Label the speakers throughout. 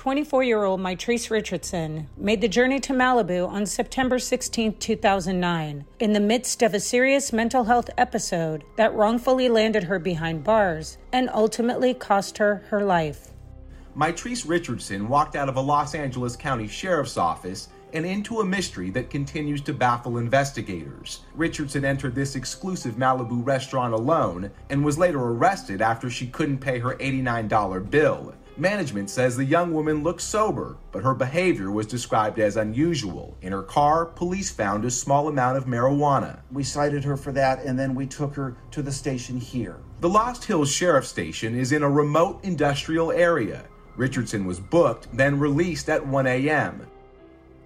Speaker 1: 24 year old Mitrice Richardson made the journey to Malibu on September 16, 2009, in the midst of a serious mental health episode that wrongfully landed her behind bars and ultimately cost her her life.
Speaker 2: Mitrice Richardson walked out of a Los Angeles County Sheriff's Office and into a mystery that continues to baffle investigators. Richardson entered this exclusive Malibu restaurant alone and was later arrested after she couldn't pay her $89 bill. Management says the young woman looked sober, but her behavior was described as unusual. In her car, police found a small amount of marijuana.
Speaker 3: We cited her for that, and then we took her to the station here.
Speaker 2: The Lost Hills Sheriff Station is in a remote industrial area. Richardson was booked, then released at 1 a.m.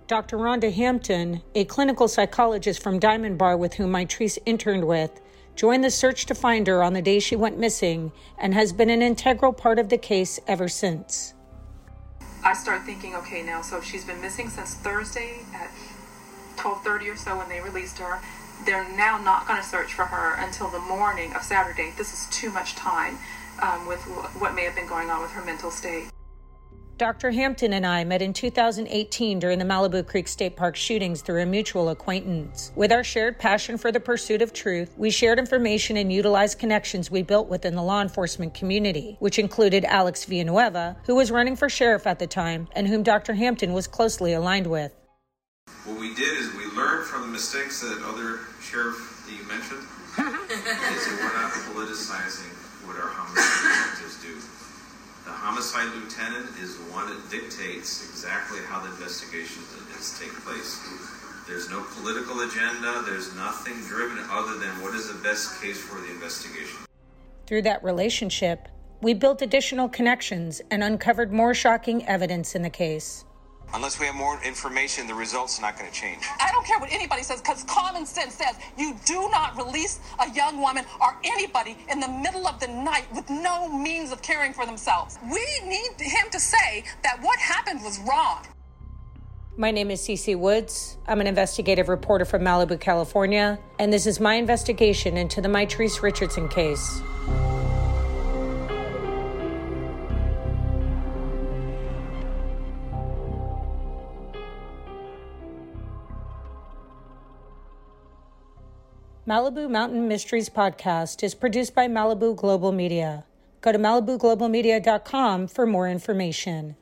Speaker 1: Dr. Ronda Hampton, a clinical psychologist from Diamond Bar with whom Mitrice interned with, joined the search to find her on the day she went missing and has been an integral part of the case ever since.
Speaker 4: I start thinking, okay, now, so she's been missing since Thursday at 12:30 or so when they released her. They're now not going to search for her until the morning of Saturday. This is too much time um, with what may have been going on with her mental state.
Speaker 1: Dr. Hampton and I met in 2018 during the Malibu Creek State Park shootings through a mutual acquaintance. With our shared passion for the pursuit of truth, we shared information and utilized connections we built within the law enforcement community, which included Alex Villanueva, who was running for sheriff at the time and whom Dr. Hampton was closely aligned with.
Speaker 5: What we did is we learned from the mistakes that other sheriff that you mentioned. is that we're not politicizing what our homicide detectives do. The homicide lieutenant is the one that dictates exactly how the investigation is take place. There's no political agenda. There's nothing driven other than what is the best case for the investigation.
Speaker 1: Through that relationship, we built additional connections and uncovered more shocking evidence in the case.
Speaker 5: Unless we have more information, the result's are not going to change.
Speaker 6: I don't care what anybody says because common sense says you do not release a young woman or anybody in the middle of the night with no means of caring for themselves. We need him to say that what happened was wrong.
Speaker 1: My name is Cece Woods. I'm an investigative reporter from Malibu, California, and this is my investigation into the Mitrice Richardson case. Malibu Mountain Mysteries podcast is produced by Malibu Global Media. Go to malibuglobalmedia.com for more information.